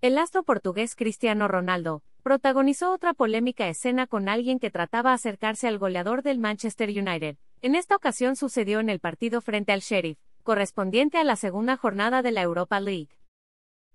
El astro portugués Cristiano Ronaldo protagonizó otra polémica escena con alguien que trataba acercarse al goleador del Manchester United. En esta ocasión sucedió en el partido frente al Sheriff, correspondiente a la segunda jornada de la Europa League.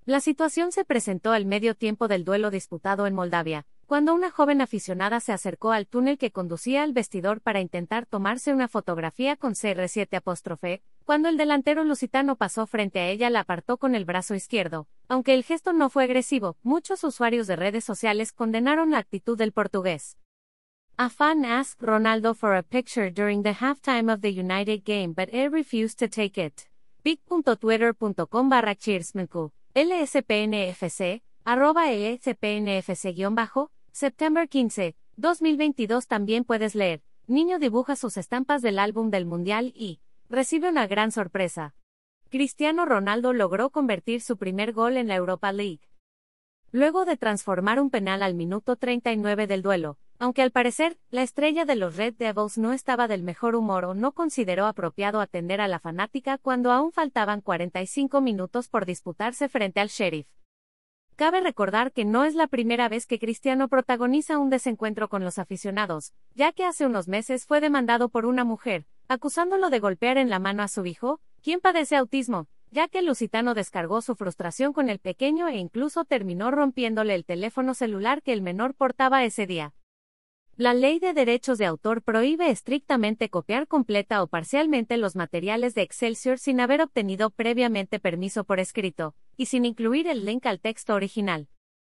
La situación se presentó al medio tiempo del duelo disputado en Moldavia, cuando una joven aficionada se acercó al túnel que conducía al vestidor para intentar tomarse una fotografía con CR7 apóstrofe, cuando el delantero lusitano pasó frente a ella la apartó con el brazo izquierdo. Aunque el gesto no fue agresivo, muchos usuarios de redes sociales condenaron la actitud del portugués. A fan asked Ronaldo for a picture during the halftime of the United game but he refused to take it. pic.twitter.com barra LSPNFC, arroba LSPNFC-bajo, September 15, 2022 también puedes leer, niño dibuja sus estampas del álbum del Mundial y, recibe una gran sorpresa. Cristiano Ronaldo logró convertir su primer gol en la Europa League. Luego de transformar un penal al minuto 39 del duelo, aunque al parecer, la estrella de los Red Devils no estaba del mejor humor o no consideró apropiado atender a la fanática cuando aún faltaban 45 minutos por disputarse frente al Sheriff. Cabe recordar que no es la primera vez que Cristiano protagoniza un desencuentro con los aficionados, ya que hace unos meses fue demandado por una mujer, acusándolo de golpear en la mano a su hijo, quien padece autismo, ya que el lusitano descargó su frustración con el pequeño e incluso terminó rompiéndole el teléfono celular que el menor portaba ese día. La ley de derechos de autor prohíbe estrictamente copiar completa o parcialmente los materiales de Excelsior sin haber obtenido previamente permiso por escrito, y sin incluir el link al texto original.